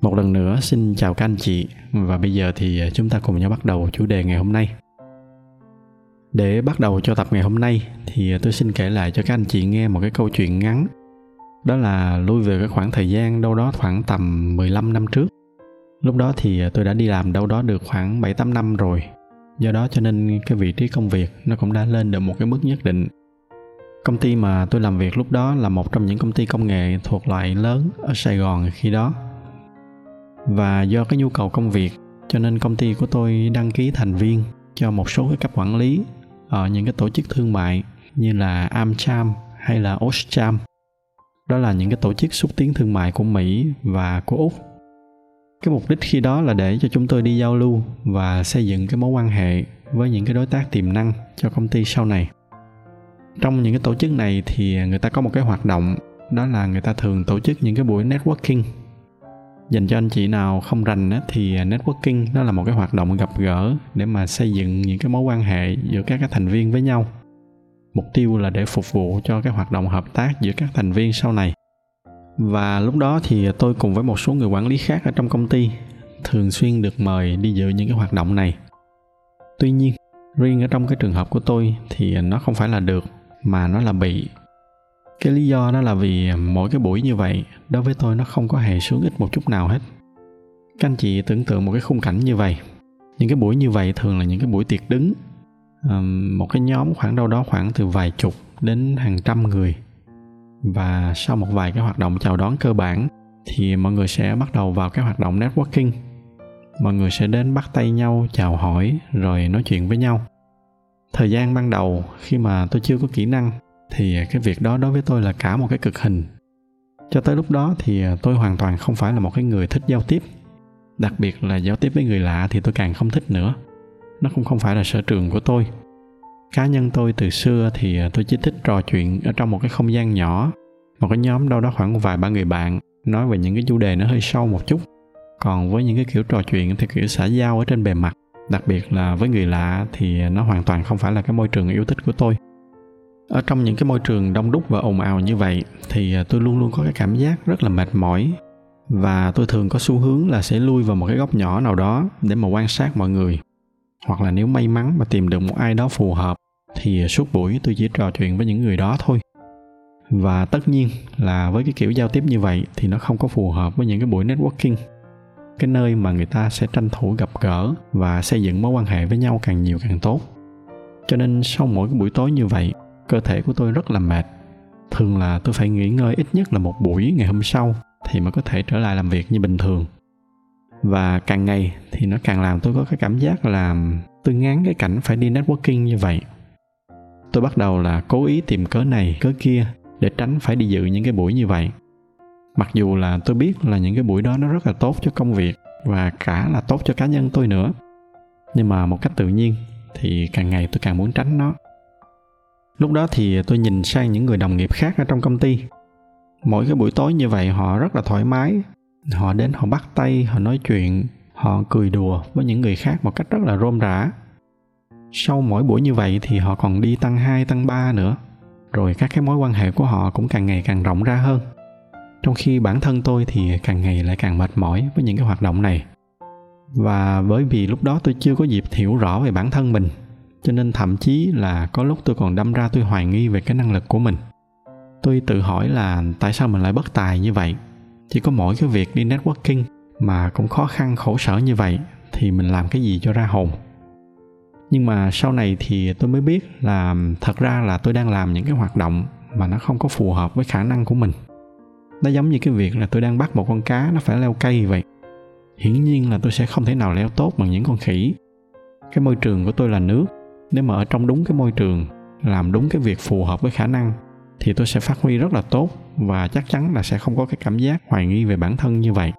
một lần nữa, xin chào các anh chị và bây giờ thì à, chúng ta cùng nhau bắt đầu chủ đề ngày hôm nay. Để bắt đầu cho tập ngày hôm nay, thì à, tôi xin kể lại cho các anh chị nghe một cái câu chuyện ngắn. Đó là lui về cái khoảng thời gian đâu đó khoảng tầm 15 năm trước. Lúc đó thì à, tôi đã đi làm đâu đó được khoảng 7-8 năm rồi. Do đó cho nên cái vị trí công việc nó cũng đã lên được một cái mức nhất định. Công ty mà tôi làm việc lúc đó là một trong những công ty công nghệ thuộc loại lớn ở Sài Gòn khi đó và do cái nhu cầu công việc, cho nên công ty của tôi đăng ký thành viên cho một số cái cấp quản lý ở những cái tổ chức thương mại như là AmCham hay là Oscham. Đó là những cái tổ chức xúc tiến thương mại của Mỹ và của Úc. Cái mục đích khi đó là để cho chúng tôi đi giao lưu và xây dựng cái mối quan hệ với những cái đối tác tiềm năng cho công ty sau này. Trong những cái tổ chức này thì người ta có một cái hoạt động, đó là người ta thường tổ chức những cái buổi networking dành cho anh chị nào không rành á, thì à, networking nó là một cái hoạt động gặp gỡ để mà xây dựng những cái mối quan hệ giữa các cái thành viên với nhau. Mục tiêu là để phục vụ cho cái hoạt động hợp tác giữa các thành viên sau này. Và lúc đó thì tôi cùng với một số người quản lý khác ở trong công ty thường xuyên được mời đi dự những cái hoạt động này. Tuy nhiên riêng ở trong cái trường hợp của tôi thì nó không phải là được mà nó là bị cái lý do đó là vì mỗi cái buổi như vậy, đối với tôi nó không có hề xuống ít một chút nào hết. Các anh chị tưởng tượng một cái khung cảnh như vậy. Những cái buổi như vậy thường là những cái buổi tiệc đứng. Một cái nhóm khoảng đâu đó khoảng từ vài chục đến hàng trăm người. Và sau một vài cái hoạt động chào đón cơ bản, thì mọi người sẽ bắt đầu vào cái hoạt động networking. Mọi người sẽ đến bắt tay nhau, chào hỏi, rồi nói chuyện với nhau. Thời gian ban đầu, khi mà tôi chưa có kỹ năng thì cái việc đó đối với tôi là cả một cái cực hình. Cho tới lúc đó thì tôi hoàn toàn không phải là một cái người thích giao tiếp. Đặc biệt là giao tiếp với người lạ thì tôi càng không thích nữa. Nó cũng không phải là sở trường của tôi. Cá nhân tôi từ xưa thì tôi chỉ thích trò chuyện ở trong một cái không gian nhỏ. Một cái nhóm đâu đó khoảng vài ba người bạn, nói về những cái chủ đề nó hơi sâu một chút. Còn với những cái kiểu trò chuyện thì kiểu xã giao ở trên bề mặt, đặc biệt là với người lạ thì nó hoàn toàn không phải là cái môi trường yêu thích của tôi ở trong những cái môi trường đông đúc và ồn ào như vậy thì à, tôi luôn luôn có cái cảm giác rất là mệt mỏi và tôi thường có xu hướng là sẽ lui vào một cái góc nhỏ nào đó để mà quan sát mọi người. Hoặc là nếu may mắn mà tìm được một ai đó phù hợp thì à, suốt buổi tôi chỉ trò chuyện với những người đó thôi. Và tất nhiên là với cái kiểu giao tiếp như vậy thì nó không có phù hợp với những cái buổi networking. Cái nơi mà người ta sẽ tranh thủ gặp gỡ và xây dựng mối quan hệ với nhau càng nhiều càng tốt. Cho nên sau mỗi cái buổi tối như vậy cơ thể của tôi rất là mệt. Thường là tôi phải nghỉ ngơi ít nhất là một buổi ngày hôm sau thì mới có thể trở lại làm việc như bình thường. Và càng ngày thì nó càng làm tôi có cái cảm giác là tôi ngán cái cảnh phải đi networking như vậy. Tôi bắt đầu là cố ý tìm cớ này, cớ kia để tránh phải đi dự những cái buổi như vậy. Mặc dù là tôi biết là những cái buổi đó nó rất là tốt cho công việc và cả là tốt cho cá nhân tôi nữa. Nhưng mà một cách tự nhiên thì càng ngày tôi càng muốn tránh nó lúc đó thì tôi nhìn sang những người đồng nghiệp khác ở trong công ty. Mỗi cái buổi tối như vậy họ rất là thoải mái. Họ đến họ bắt tay họ nói chuyện họ cười đùa với những người khác một cách rất là rôm rã. Sau mỗi buổi như vậy thì họ còn đi tăng 2, tăng 3 nữa. Rồi các cái mối quan hệ của họ cũng càng ngày càng rộng ra hơn. Trong khi bản thân tôi thì càng ngày lại càng mệt mỏi với những cái hoạt động này. Và bởi vì lúc đó tôi chưa có dịp hiểu rõ về bản thân mình cho nên thậm chí là có lúc tôi còn đâm ra tôi hoài nghi về cái năng lực của mình. Tôi tự hỏi là tại sao mình lại bất tài như vậy? Chỉ có mỗi cái việc đi networking mà cũng khó khăn khổ sở như vậy thì mình làm cái gì cho ra hồn? Nhưng mà sau này thì tôi mới biết là thật ra là tôi đang làm những cái hoạt động mà nó không có phù hợp với khả năng của mình. Nó giống như cái việc là tôi đang bắt một con cá nó phải leo cây vậy. Hiển nhiên là tôi sẽ không thể nào leo tốt bằng những con khỉ. Cái môi trường của tôi là nước nếu mà ở trong đúng cái môi trường, làm đúng cái việc phù hợp với khả năng, thì tôi sẽ phát huy rất là tốt và chắc chắn là sẽ không có cái cảm giác hoài nghi về bản thân như vậy.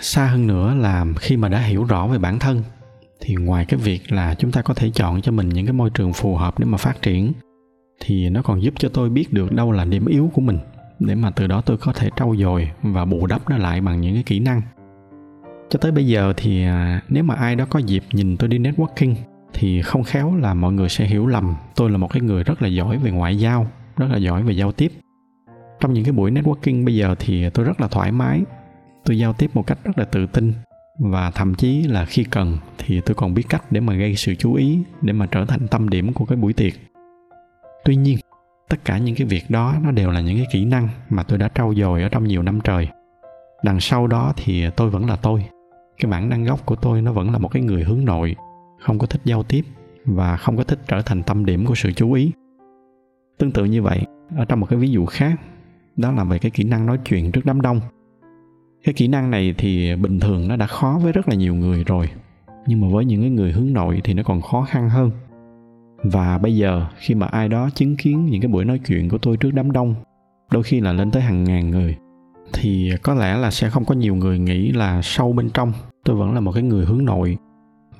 Xa hơn nữa là khi mà đã hiểu rõ về bản thân, thì ngoài cái việc là chúng ta có thể chọn cho mình những cái môi trường phù hợp để mà phát triển, thì nó còn giúp cho tôi biết được đâu là điểm yếu của mình, để mà từ đó tôi có thể trau dồi và bù đắp nó lại bằng những cái kỹ năng. Cho tới bây giờ thì à, nếu mà ai đó có dịp nhìn tôi đi networking thì không khéo là mọi người sẽ hiểu lầm. Tôi là một cái người rất là giỏi về ngoại giao, rất là giỏi về giao tiếp. Trong những cái buổi networking bây giờ thì tôi rất là thoải mái. Tôi giao tiếp một cách rất là tự tin. Và thậm chí là khi cần thì tôi còn biết cách để mà gây sự chú ý, để mà trở thành tâm điểm của cái buổi tiệc. Tuy nhiên, tất cả những cái việc đó nó đều là những cái kỹ năng mà tôi đã trau dồi ở trong nhiều năm trời. Đằng sau đó thì tôi vẫn là tôi. Cái bản năng gốc của tôi nó vẫn là một cái người hướng nội không có thích giao tiếp và không có thích trở thành tâm điểm của sự chú ý. Tương tự như vậy, ở trong một cái ví dụ khác, đó là về cái kỹ năng nói chuyện trước đám đông. Cái kỹ năng này thì bình thường nó đã khó với rất là nhiều người rồi, nhưng mà với những cái người hướng nội thì nó còn khó khăn hơn. Và bây giờ, khi mà ai đó chứng kiến những cái buổi nói chuyện của tôi trước đám đông, đôi khi là lên tới hàng ngàn người, thì có lẽ là sẽ không có nhiều người nghĩ là sâu bên trong. Tôi vẫn là một cái người hướng nội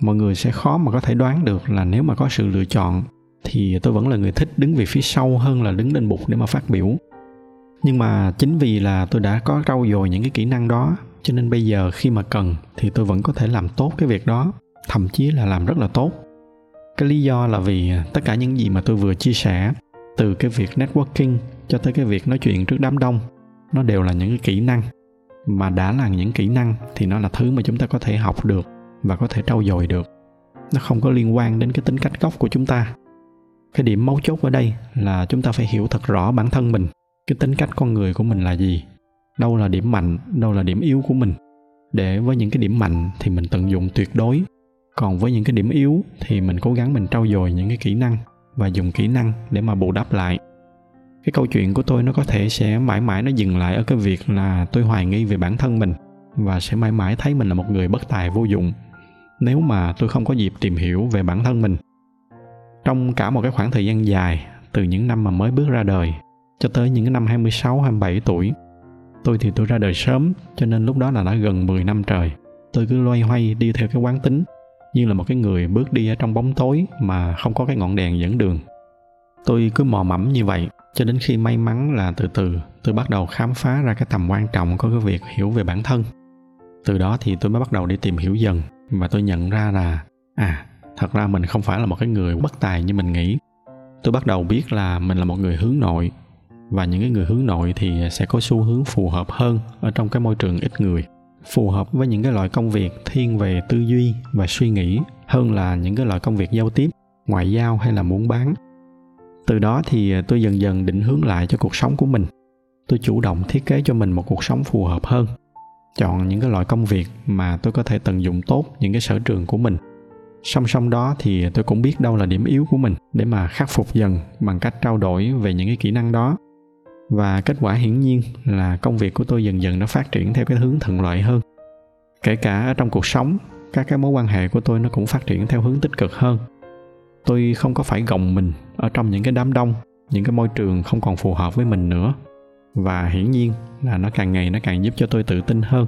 mọi người sẽ khó mà có thể đoán được là nếu mà có sự lựa chọn thì tôi vẫn là người thích đứng về phía sau hơn là đứng lên bục để mà phát biểu. Nhưng mà chính vì là tôi đã có trau dồi những cái kỹ năng đó, cho nên bây giờ khi mà cần thì tôi vẫn có thể làm tốt cái việc đó, thậm chí là làm rất là tốt. Cái lý do là vì tất cả những gì mà tôi vừa chia sẻ, từ cái việc networking cho tới cái việc nói chuyện trước đám đông, nó đều là những cái kỹ năng. Mà đã là những kỹ năng thì nó là thứ mà chúng ta có thể học được và có thể trau dồi được. Nó không có liên quan đến cái tính cách gốc của chúng ta. Cái điểm mấu chốt ở đây là chúng ta phải hiểu thật rõ bản thân mình. Cái tính cách con người của mình là gì? Đâu là điểm mạnh, đâu là điểm yếu của mình? Để với những cái điểm mạnh thì mình tận dụng tuyệt đối. Còn với những cái điểm yếu thì mình cố gắng mình trau dồi những cái kỹ năng và dùng kỹ năng để mà bù đắp lại. Cái câu chuyện của tôi nó có thể sẽ mãi mãi nó dừng lại ở cái việc là tôi hoài nghi về bản thân mình và sẽ mãi mãi thấy mình là một người bất tài vô dụng nếu mà tôi không có dịp tìm hiểu về bản thân mình trong cả một cái khoảng thời gian dài từ những năm mà mới bước ra đời cho tới những năm 26, 27 tuổi. Tôi thì tôi ra đời sớm, cho nên lúc đó là đã gần 10 năm trời. Tôi cứ loay hoay đi theo cái quán tính, như là một cái người bước đi ở trong bóng tối mà không có cái ngọn đèn dẫn đường. Tôi cứ mò mẫm như vậy, cho đến khi may mắn là từ từ tôi bắt đầu khám phá ra cái tầm quan trọng của cái việc hiểu về bản thân. Từ đó thì tôi mới bắt đầu đi tìm hiểu dần và tôi nhận ra là à, thật ra mình không phải là một cái người bất tài như mình nghĩ. Tôi bắt đầu biết là mình là một người hướng nội và những cái người hướng nội thì sẽ có xu hướng phù hợp hơn ở trong cái môi trường ít người phù hợp với những cái loại công việc thiên về tư duy và suy nghĩ hơn là những cái loại công việc giao tiếp ngoại giao hay là muốn bán. Từ đó thì tôi dần dần định hướng lại cho cuộc sống của mình. Tôi chủ động thiết kế cho mình một cuộc sống phù hợp hơn chọn những cái loại công việc mà tôi có thể tận dụng tốt những cái sở trường của mình. Song song đó thì tôi cũng biết đâu là điểm yếu của mình để mà khắc phục dần bằng cách trao đổi về những cái kỹ năng đó. Và kết quả hiển nhiên là công việc của tôi dần dần nó phát triển theo cái hướng thuận lợi hơn. Kể cả ở trong cuộc sống, các cái mối quan hệ của tôi nó cũng phát triển theo hướng tích cực hơn. Tôi không có phải gồng mình ở trong những cái đám đông, những cái môi trường không còn phù hợp với mình nữa và hiển nhiên là nó càng ngày nó càng giúp cho tôi tự tin hơn.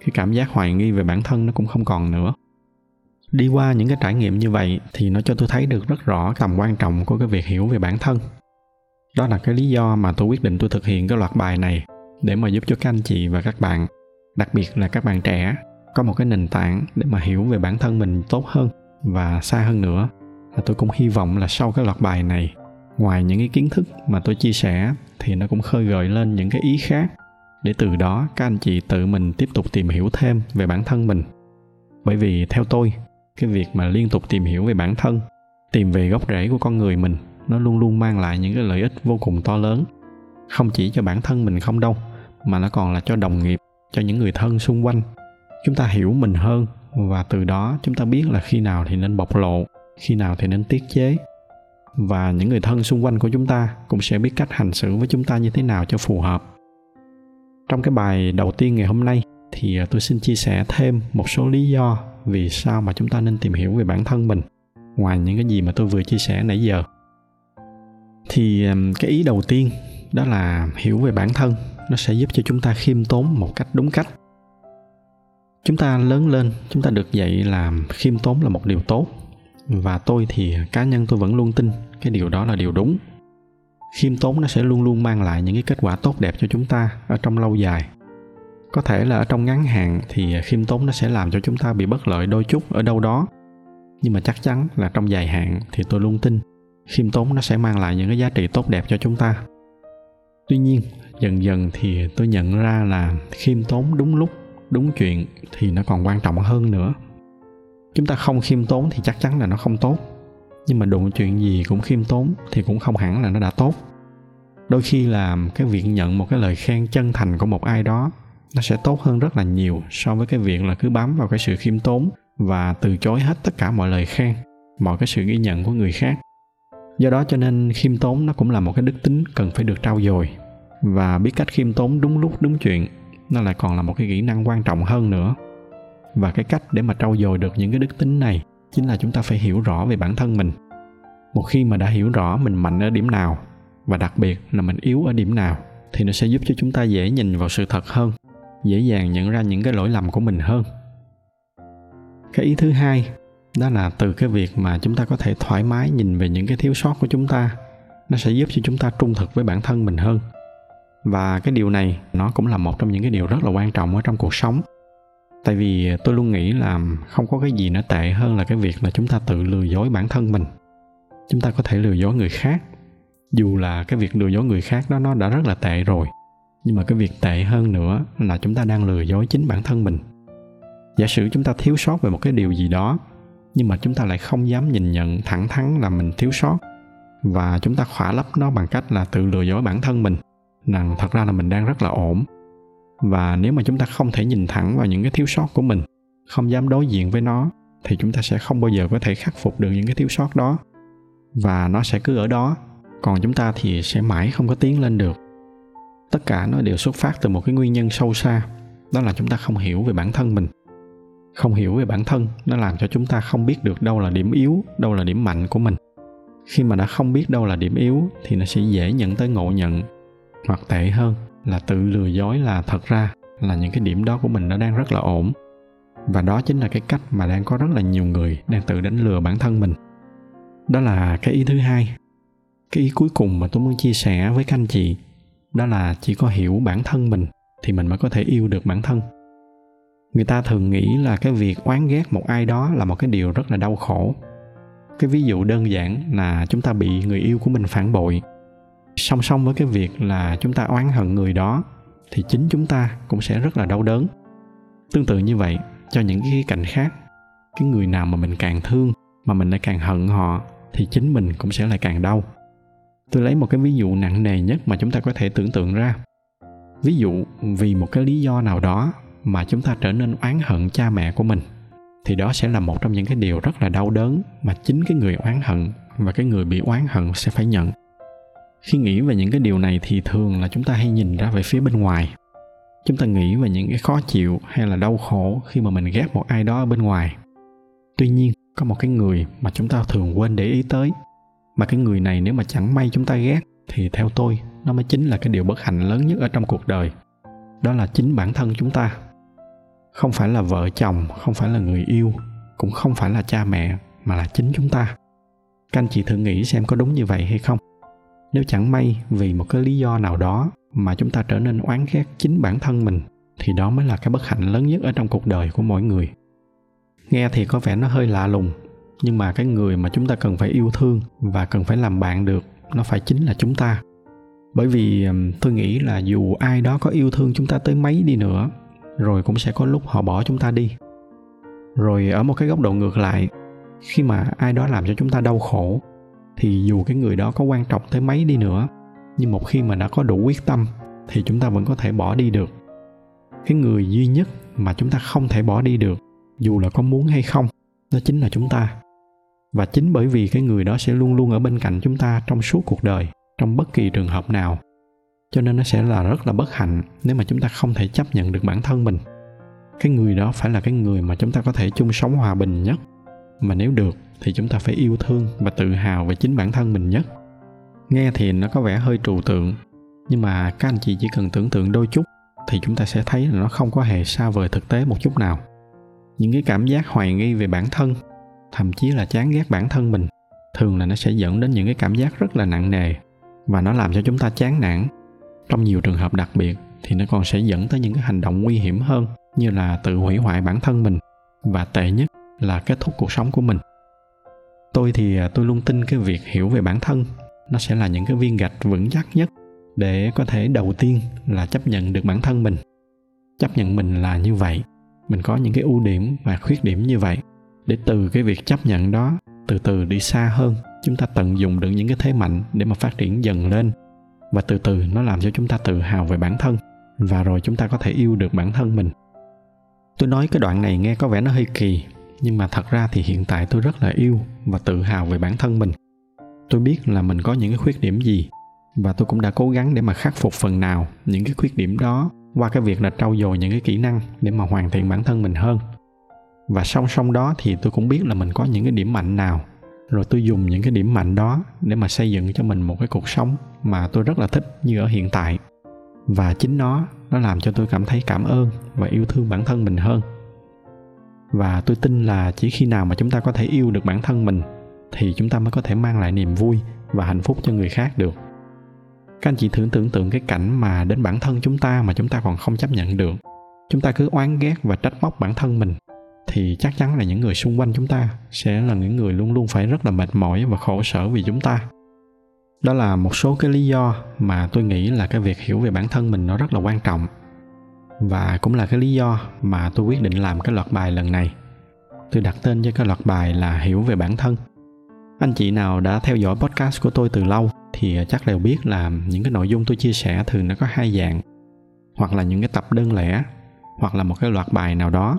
Cái cảm giác hoài nghi về bản thân nó cũng không còn nữa. Đi qua những cái trải nghiệm như vậy thì nó cho tôi thấy được rất rõ tầm quan trọng của cái việc hiểu về bản thân. Đó là cái lý do mà tôi quyết định tôi thực hiện cái loạt bài này để mà giúp cho các anh chị và các bạn, đặc biệt là các bạn trẻ, có một cái nền tảng để mà hiểu về bản thân mình tốt hơn và xa hơn nữa. Và tôi cũng hy vọng là sau cái loạt bài này ngoài những cái kiến thức mà tôi chia sẻ thì nó cũng khơi gợi lên những cái ý khác. Để từ đó, các anh chị tự mình tiếp tục tìm hiểu thêm về bản thân mình. Bởi vì theo tôi, cái việc mà liên tục tìm hiểu về bản thân, tìm về gốc rễ của con người mình, nó luôn luôn mang lại những cái lợi ích vô cùng to lớn. Không chỉ cho bản thân mình không đâu, mà nó còn là cho đồng nghiệp, cho những người thân xung quanh. Chúng ta hiểu mình hơn và từ đó chúng ta biết là khi nào thì nên bộc lộ, khi nào thì nên tiết chế và những người thân xung quanh của chúng ta cũng sẽ biết cách hành xử với chúng ta như thế nào cho phù hợp. Trong cái bài đầu tiên ngày hôm nay thì à, tôi xin chia sẻ thêm một số lý do vì sao mà chúng ta nên tìm hiểu về bản thân mình, ngoài những cái gì mà tôi vừa chia sẻ nãy giờ. Thì à, cái ý đầu tiên đó là hiểu về bản thân, nó sẽ giúp cho chúng ta khiêm tốn một cách đúng cách. Chúng ta lớn lên, chúng ta được dạy làm khiêm tốn là một điều tốt và tôi thì, cá nhân tôi vẫn luôn tin cái điều đó là điều đúng. Khiêm tốn nó sẽ luôn luôn mang lại những cái kết quả tốt đẹp cho chúng ta ở trong lâu dài. Có thể là ở trong ngắn hạn thì khiêm tốn nó sẽ làm cho chúng ta bị bất lợi đôi chút ở đâu đó. Nhưng mà chắc chắn là trong dài hạn thì tôi luôn tin khiêm tốn nó sẽ mang lại những cái giá trị tốt đẹp cho chúng ta. Tuy nhiên, dần dần thì tôi nhận ra là khiêm tốn đúng lúc, đúng chuyện thì nó còn quan trọng hơn nữa chúng ta không khiêm tốn thì chắc chắn là nó không tốt. Nhưng mà đụng chuyện gì cũng khiêm tốn thì cũng không hẳn là nó đã tốt. Đôi khi làm cái việc nhận một cái lời khen chân thành của một ai đó, nó sẽ tốt hơn rất là nhiều so với cái việc là cứ bám vào cái sự khiêm tốn và từ chối hết tất cả mọi lời khen, mọi cái sự ghi nhận của người khác. Do đó cho nên khiêm tốn nó cũng là một cái đức tính cần phải được trau dồi. Và biết cách khiêm tốn đúng lúc, đúng chuyện, nó lại còn là một cái kỹ năng quan trọng hơn nữa và cái cách để mà trau dồi được những cái đức tính này chính là chúng ta phải hiểu rõ về bản thân mình. Một khi mà đã hiểu rõ mình mạnh ở điểm nào và đặc biệt là mình yếu ở điểm nào thì nó sẽ giúp cho chúng ta dễ nhìn vào sự thật hơn, dễ dàng nhận ra những cái lỗi lầm của mình hơn. Cái ý thứ hai, đó là từ cái việc mà chúng ta có thể thoải mái nhìn về những cái thiếu sót của chúng ta, nó sẽ giúp cho chúng ta trung thực với bản thân mình hơn. Và cái điều này nó cũng là một trong những cái điều rất là quan trọng ở trong cuộc sống tại vì tôi luôn nghĩ là không có cái gì nó tệ hơn là cái việc là chúng ta tự lừa dối bản thân mình. Chúng ta có thể lừa dối người khác. Dù là cái việc lừa dối người khác đó, nó đã rất là tệ rồi. Nhưng mà cái việc tệ hơn nữa là chúng ta đang lừa dối chính bản thân mình. Giả sử chúng ta thiếu sót về một cái điều gì đó, nhưng mà chúng ta lại không dám nhìn nhận thẳng thắn là mình thiếu sót. Và chúng ta khỏa lấp nó bằng cách là tự lừa dối bản thân mình. Rằng thật ra là mình đang rất là ổn và nếu mà chúng ta không thể nhìn thẳng vào những cái thiếu sót của mình, không dám đối diện với nó, thì chúng ta sẽ không bao giờ có thể khắc phục được những cái thiếu sót đó. Và nó sẽ cứ ở đó, còn chúng ta thì sẽ mãi không có tiến lên được. Tất cả nó đều xuất phát từ một cái nguyên nhân sâu xa, đó là chúng ta không hiểu về bản thân mình. Không hiểu về bản thân, nó làm cho chúng ta không biết được đâu là điểm yếu, đâu là điểm mạnh của mình. Khi mà đã không biết đâu là điểm yếu, thì nó sẽ dễ nhận tới ngộ nhận hoặc tệ hơn là tự lừa dối là thật ra là những cái điểm đó của mình nó đang rất là ổn. Và đó chính là cái cách mà đang có rất là nhiều người đang tự đánh lừa bản thân mình. Đó là cái ý thứ hai. Cái ý cuối cùng mà tôi muốn chia sẻ với các anh chị, đó là chỉ có hiểu bản thân mình thì mình mới có thể yêu được bản thân. Người ta thường nghĩ là cái việc oán ghét một ai đó là một cái điều rất là đau khổ. Cái ví dụ đơn giản là chúng ta bị người yêu của mình phản bội song song với cái việc là chúng ta oán hận người đó, thì chính chúng ta cũng sẽ rất là đau đớn. Tương tự như vậy, cho những cái cạnh khác, cái người nào mà mình càng thương, mà mình lại càng hận họ, thì chính mình cũng sẽ lại càng đau. Tôi lấy một cái ví dụ nặng nề nhất mà chúng ta có thể tưởng tượng ra. Ví dụ, vì một cái lý do nào đó mà chúng ta trở nên oán hận cha mẹ của mình, thì đó sẽ là một trong những cái điều rất là đau đớn mà chính cái người oán hận và cái người bị oán hận sẽ phải nhận khi nghĩ về những cái điều này thì thường là chúng ta hay nhìn ra về phía bên ngoài. Chúng ta nghĩ về những cái khó chịu hay là đau khổ khi mà mình ghét một ai đó ở bên ngoài. Tuy nhiên, có một cái người mà chúng ta thường quên để ý tới. Mà cái người này nếu mà chẳng may chúng ta ghét thì theo tôi, nó mới chính là cái điều bất hạnh lớn nhất ở trong cuộc đời. Đó là chính bản thân chúng ta. Không phải là vợ chồng, không phải là người yêu, cũng không phải là cha mẹ, mà là chính chúng ta. Các anh chị thử nghĩ xem có đúng như vậy hay không? Nếu chẳng may vì một cái lý do nào đó mà chúng ta trở nên oán ghét chính bản thân mình, thì đó mới là cái bất hạnh lớn nhất ở trong cuộc đời của mỗi người. Nghe thì có vẻ nó hơi lạ lùng, nhưng mà cái người mà chúng ta cần phải yêu thương và cần phải làm bạn được, nó phải chính là chúng ta. Bởi vì tôi nghĩ là dù ai đó có yêu thương chúng ta tới mấy đi nữa, rồi cũng sẽ có lúc họ bỏ chúng ta đi. Rồi ở một cái góc độ ngược lại, khi mà ai đó làm cho chúng ta đau khổ thì dù cái người đó có quan trọng tới mấy đi nữa, nhưng một khi mà đã có đủ quyết tâm thì chúng ta vẫn có thể bỏ đi được. Cái người duy nhất mà chúng ta không thể bỏ đi được, dù là có muốn hay không, đó chính là chúng ta. Và chính bởi vì cái người đó sẽ luôn luôn ở bên cạnh chúng ta trong suốt cuộc đời, trong bất kỳ trường hợp nào. Cho nên nó sẽ là rất là bất hạnh nếu mà chúng ta không thể chấp nhận được bản thân mình. Cái người đó phải là cái người mà chúng ta có thể chung sống hòa bình nhất. Mà nếu được thì chúng ta phải yêu thương và tự hào về chính bản thân mình nhất nghe thì nó có vẻ hơi trừu tượng, nhưng mà các anh chị chỉ cần tưởng tượng đôi chút thì chúng ta sẽ thấy là nó không có hề xa vời thực tế một chút nào. Những cái cảm giác hoài nghi về bản thân, thậm chí là chán ghét bản thân mình, thường là nó sẽ dẫn đến những cái cảm giác rất là nặng nề và nó làm cho chúng ta chán nản. Trong nhiều trường hợp đặc biệt thì nó còn sẽ dẫn tới những cái hành động nguy hiểm hơn, như là tự hủy hoại bản thân mình và tệ nhất là kết thúc cuộc sống của mình tôi thì à, tôi luôn tin cái việc hiểu về bản thân. Nó sẽ là những cái viên gạch vững chắc nhất để có thể đầu tiên là chấp nhận được bản thân mình. Chấp nhận mình là như vậy, mình có những cái ưu điểm và khuyết điểm như vậy, để từ cái việc chấp nhận đó, từ từ đi xa hơn, chúng ta tận dụng được những cái thế mạnh để mà phát triển dần lên. Và từ từ nó làm cho chúng ta tự hào về bản thân, và rồi chúng ta có thể yêu được bản thân mình. Tôi nói cái đoạn này nghe có vẻ nó hơi kỳ nhưng mà thật ra thì hiện tại tôi rất là yêu và tự hào về bản thân mình. Tôi biết là mình có những cái khuyết điểm gì và tôi cũng đã cố gắng để mà khắc phục phần nào những cái khuyết điểm đó qua cái việc là trau dồi những cái kỹ năng để mà hoàn thiện bản thân mình hơn. Và song song đó thì tôi cũng biết là mình có những cái điểm mạnh nào. Rồi tôi dùng những cái điểm mạnh đó để mà xây dựng cho mình một cái cuộc sống mà tôi rất là thích như ở hiện tại. Và chính nó nó làm cho tôi cảm thấy cảm ơn và yêu thương bản thân mình hơn và tôi tin là chỉ khi nào mà chúng ta có thể yêu được bản thân mình, thì chúng ta mới có thể mang lại niềm vui và hạnh phúc cho người khác được. Các anh chị thử tưởng tượng cái cảnh mà đến bản thân chúng ta mà chúng ta còn không chấp nhận được. Chúng ta cứ oán ghét và trách móc bản thân mình, thì chắc chắn là những người xung quanh chúng ta sẽ là những người luôn luôn phải rất là mệt mỏi và khổ sở vì chúng ta. Đó là một số cái lý do mà tôi nghĩ là cái việc hiểu về bản thân mình nó rất là quan trọng và cũng là cái lý do mà tôi quyết định làm cái loạt bài lần này. Tôi đặt tên cho cái loạt bài là hiểu về bản thân. Anh chị nào đã theo dõi podcast của tôi từ lâu thì chắc đều biết là những cái nội dung tôi chia sẻ thường nó có hai dạng. Hoặc là những cái tập đơn lẻ, hoặc là một cái loạt bài nào đó.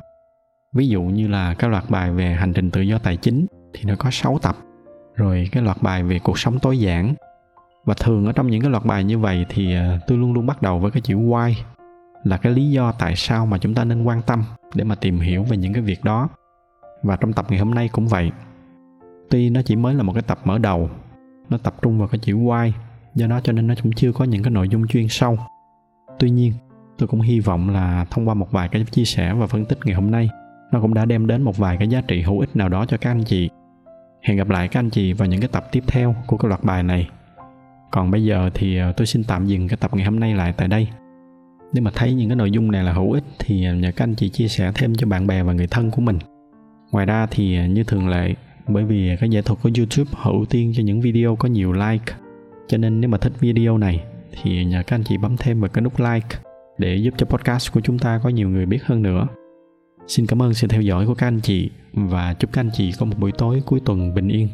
Ví dụ như là cái loạt bài về hành trình tự do tài chính thì nó có 6 tập. Rồi cái loạt bài về cuộc sống tối giản. Và thường ở trong những cái loạt bài như vậy thì ờ, tôi luôn luôn bắt đầu với cái chữ why là cái lý do tại sao mà chúng ta nên quan tâm để mà tìm hiểu về những cái việc đó. Và trong tập ngày hôm nay cũng vậy. Tuy nó chỉ mới là một cái tập mở đầu, nó tập trung vào cái chữ why, do đó cho nên nó cũng chưa có những cái nội dung chuyên sâu. Tuy nhiên, tôi cũng hy vọng là thông qua một vài cái chia sẻ và phân tích ngày hôm nay, nó cũng đã đem đến một vài cái giá trị hữu ích nào đó cho các anh chị. Hẹn gặp lại các anh chị vào những cái tập tiếp theo của cái loạt bài này. Còn bây giờ thì ờ, tôi xin tạm dừng cái tập ngày hôm nay lại tại đây nếu mà thấy những cái nội dung này là hữu ích thì nhờ các anh chị chia sẻ thêm cho bạn bè và người thân của mình. Ngoài ra thì à, như thường lệ, bởi vì cái giải thuật của youtube họ ưu tiên cho những video có nhiều like, cho nên nếu mà thích video này thì nhờ các anh chị bấm thêm vào cái nút like để giúp cho podcast của chúng ta có nhiều người biết hơn nữa. Xin cảm ơn sự theo dõi của các anh chị và chúc các anh chị có một buổi tối cuối tuần bình yên.